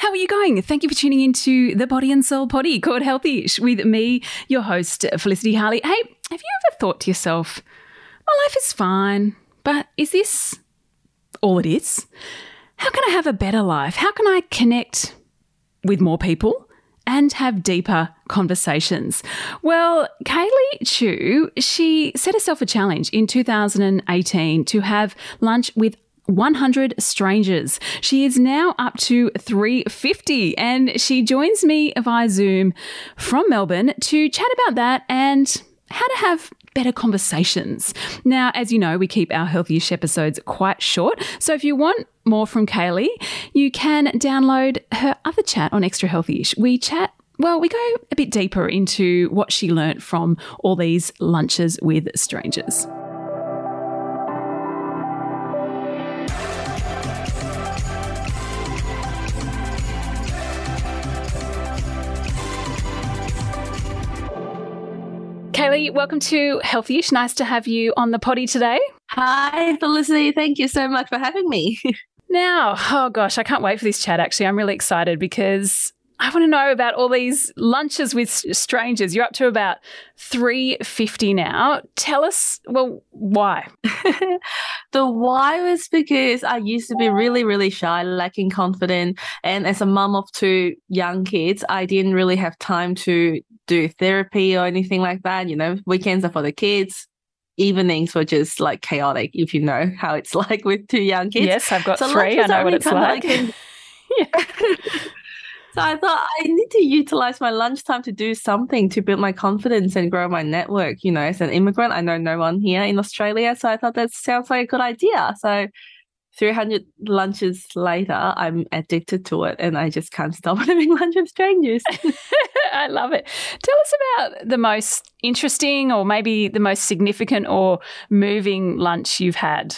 How are you going? Thank you for tuning into the Body and Soul Poddy called Healthyish with me, your host, Felicity Harley. Hey, have you ever thought to yourself, my life is fine, but is this all it is? How can I have a better life? How can I connect with more people? and have deeper conversations. Well, Kaylee Chu, she set herself a challenge in 2018 to have lunch with 100 strangers. She is now up to 350 and she joins me via Zoom from Melbourne to chat about that and how to have better conversations. Now, as you know, we keep our Healthyish episodes quite short. So if you want more from Kaylee, you can download her other chat on Extra Healthyish. We chat well, we go a bit deeper into what she learnt from all these lunches with strangers. Kaylee, welcome to Healthyish. Nice to have you on the potty today. Hi, Felicity. Thank you so much for having me. now, oh gosh, I can't wait for this chat. Actually, I'm really excited because I want to know about all these lunches with strangers. You're up to about 350 now. Tell us, well, why? the why was because I used to be really, really shy, lacking confidence. And as a mum of two young kids, I didn't really have time to do therapy or anything like that. You know, weekends are for the kids. Evenings were just like chaotic, if you know how it's like with two young kids. Yes, I've got so three. I know what it's like. like. So I thought I need to utilize my lunchtime to do something to build my confidence and grow my network. You know, as an immigrant, I know no one here in Australia. So I thought that sounds like a good idea. So 300 lunches later, I'm addicted to it and I just can't stop having lunch with strangers. I love it. Tell us about the most interesting or maybe the most significant or moving lunch you've had.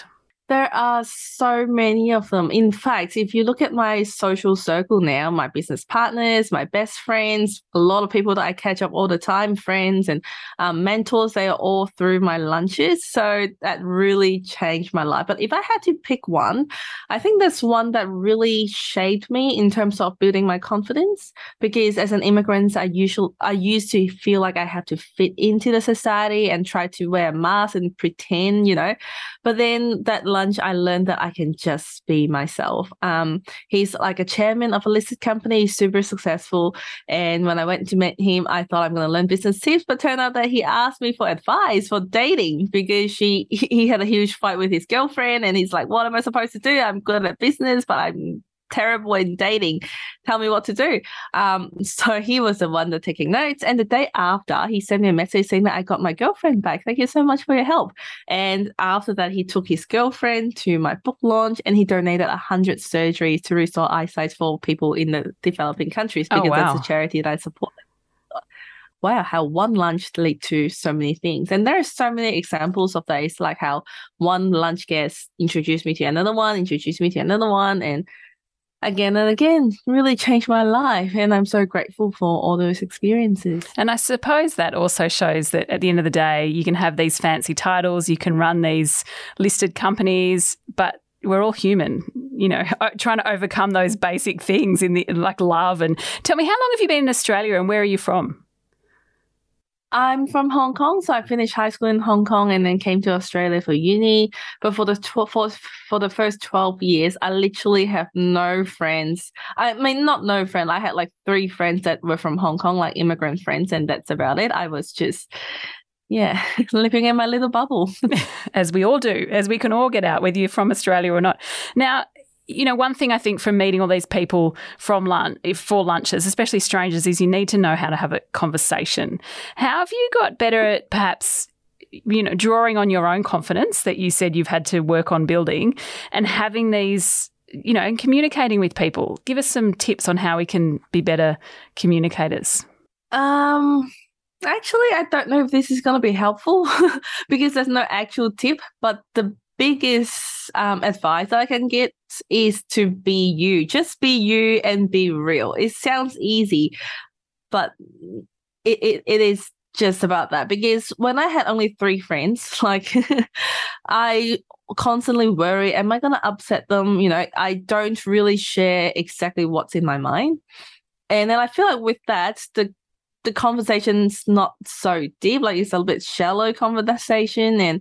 There are so many of them. In fact, if you look at my social circle now, my business partners, my best friends, a lot of people that I catch up all the time, friends and um, mentors, they are all through my lunches. So that really changed my life. But if I had to pick one, I think that's one that really shaped me in terms of building my confidence. Because as an immigrant, I usually I used to feel like I have to fit into the society and try to wear a mask and pretend, you know. But then that lunch, I learned that I can just be myself. Um, he's like a chairman of a listed company, he's super successful. And when I went to meet him, I thought I'm going to learn business tips, but turned out that he asked me for advice for dating because she he had a huge fight with his girlfriend, and he's like, "What am I supposed to do? I'm good at business, but I'm terrible in dating. Tell me what to do. Um, so he was the one that taking notes. And the day after, he sent me a message saying that I got my girlfriend back. Thank you so much for your help. And after that, he took his girlfriend to my book launch and he donated 100 surgeries to restore eyesight for people in the developing countries oh, because oh, wow. that's a charity that I support wow, how one lunch lead to so many things. And there are so many examples of this, like how one lunch guest introduced me to another one, introduced me to another one, and again and again really changed my life and i'm so grateful for all those experiences. And i suppose that also shows that at the end of the day you can have these fancy titles you can run these listed companies but we're all human you know trying to overcome those basic things in the like love. And tell me how long have you been in australia and where are you from I'm from Hong Kong, so I finished high school in Hong Kong and then came to Australia for uni. But for the tw- for, for the first twelve years, I literally have no friends. I mean, not no friend. I had like three friends that were from Hong Kong, like immigrant friends, and that's about it. I was just yeah, living in my little bubble. as we all do, as we can all get out, whether you're from Australia or not. Now, you know, one thing I think from meeting all these people from lunch for lunches, especially strangers, is you need to know how to have a conversation. How have you got better at perhaps you know drawing on your own confidence that you said you've had to work on building and having these you know and communicating with people give us some tips on how we can be better communicators um actually i don't know if this is going to be helpful because there's no actual tip but the biggest um, advice I can get is to be you. Just be you and be real. It sounds easy, but it, it, it is just about that because when I had only three friends, like I constantly worry, am I going to upset them? You know, I don't really share exactly what's in my mind. And then I feel like with that, the the conversation's not so deep, like it's a little bit shallow conversation and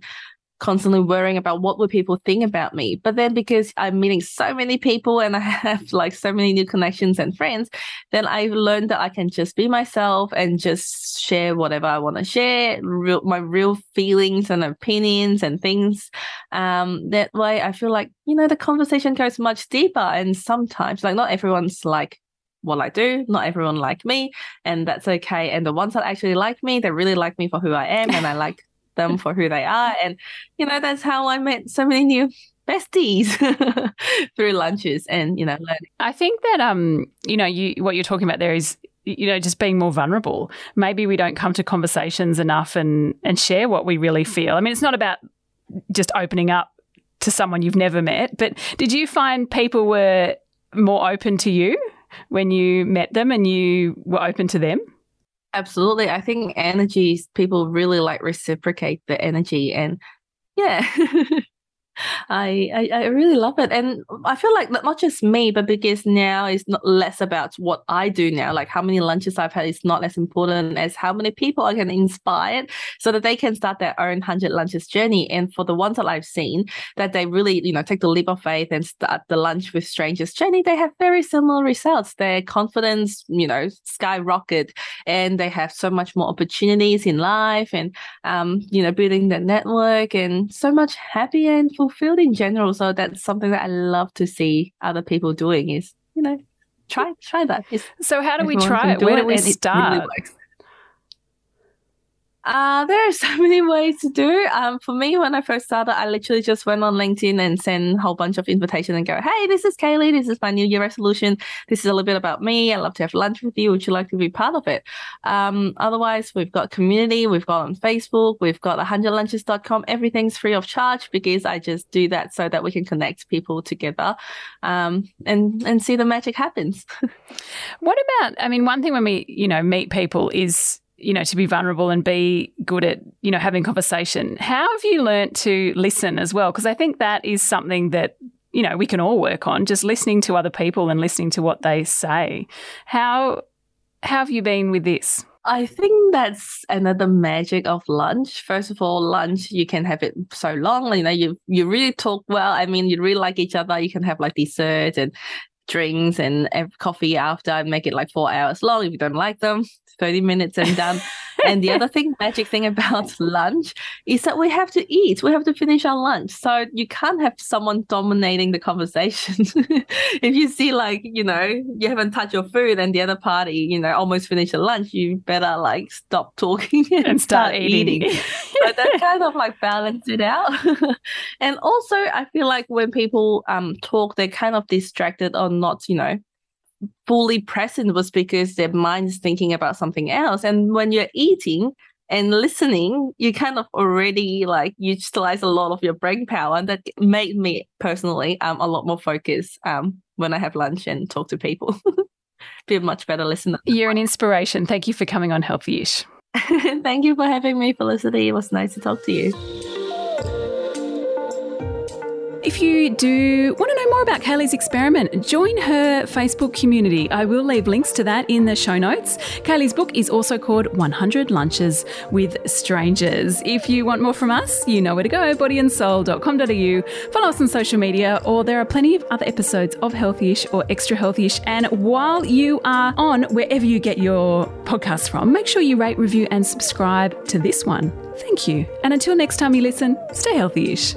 constantly worrying about what would people think about me. But then because I'm meeting so many people and I have like so many new connections and friends, then I've learned that I can just be myself and just share whatever I want to share, real, my real feelings and opinions and things. Um, that way I feel like, you know, the conversation goes much deeper and sometimes like not everyone's like what I do. Not everyone like me, and that's okay. And the ones that actually like me, they really like me for who I am, and I like them for who they are. And, you know, that's how I met so many new besties through lunches and, you know, learning. I think that, um, you know, you what you're talking about there is you know just being more vulnerable maybe we don't come to conversations enough and and share what we really feel i mean it's not about just opening up to someone you've never met but did you find people were more open to you when you met them and you were open to them Absolutely. I think energies, people really like reciprocate the energy. And yeah, I, I, I really love it, and I feel like not just me, but because now it's not less about what I do now. Like how many lunches I've had is not as important as how many people I can inspire, so that they can start their own hundred lunches journey. And for the ones that I've seen that they really, you know, take the leap of faith and start the lunch with strangers journey, they have very similar results. Their confidence, you know, skyrocket, and they have so much more opportunities in life, and um, you know, building their network, and so much happier and fulfilled in general. So that's something that I love to see other people doing is, you know, try try that. It's, so how do we try it? Where do we start? Really uh, there are so many ways to do. Um, for me, when I first started, I literally just went on LinkedIn and sent a whole bunch of invitation and go, hey, this is Kaylee. This is my New Year resolution. This is a little bit about me. I'd love to have lunch with you. Would you like to be part of it? Um, otherwise, we've got community. We've got on Facebook. We've got 100lunches.com. Everything's free of charge because I just do that so that we can connect people together, um, and, and see the magic happens. what about, I mean, one thing when we, you know, meet people is you know, to be vulnerable and be good at, you know, having conversation. How have you learnt to listen as well? Because I think that is something that, you know, we can all work on, just listening to other people and listening to what they say. How how have you been with this? I think that's another magic of lunch. First of all, lunch you can have it so long. You know, you you really talk well. I mean, you really like each other. You can have like dessert and drinks and coffee after and make it like four hours long if you don't like them. 30 minutes and done and the other thing, magic thing about lunch is that we have to eat. We have to finish our lunch. So you can't have someone dominating the conversation. if you see like, you know, you haven't touched your food and the other party, you know, almost finished a lunch, you better like stop talking and, and start, start, eating. eating. so that kind of like balance it out. and also I feel like when people um talk, they're kind of distracted or not, you know, fully present was because their mind is thinking about something else. And when you're eating and listening, you kind of already like utilize a lot of your brain power. And that made me personally um a lot more focused um when I have lunch and talk to people. Be a much better listener. You're an inspiration. Thank you for coming on Healthyish. Thank you for having me, Felicity. It was nice to talk to you. If you do want to know more about Kaylee's experiment, join her Facebook community. I will leave links to that in the show notes. Kaylee's book is also called 100 Lunches with Strangers. If you want more from us, you know where to go bodyandsoul.com.au. Follow us on social media, or there are plenty of other episodes of Healthyish or Extra Healthyish. And while you are on wherever you get your podcasts from, make sure you rate, review, and subscribe to this one. Thank you. And until next time you listen, stay healthyish.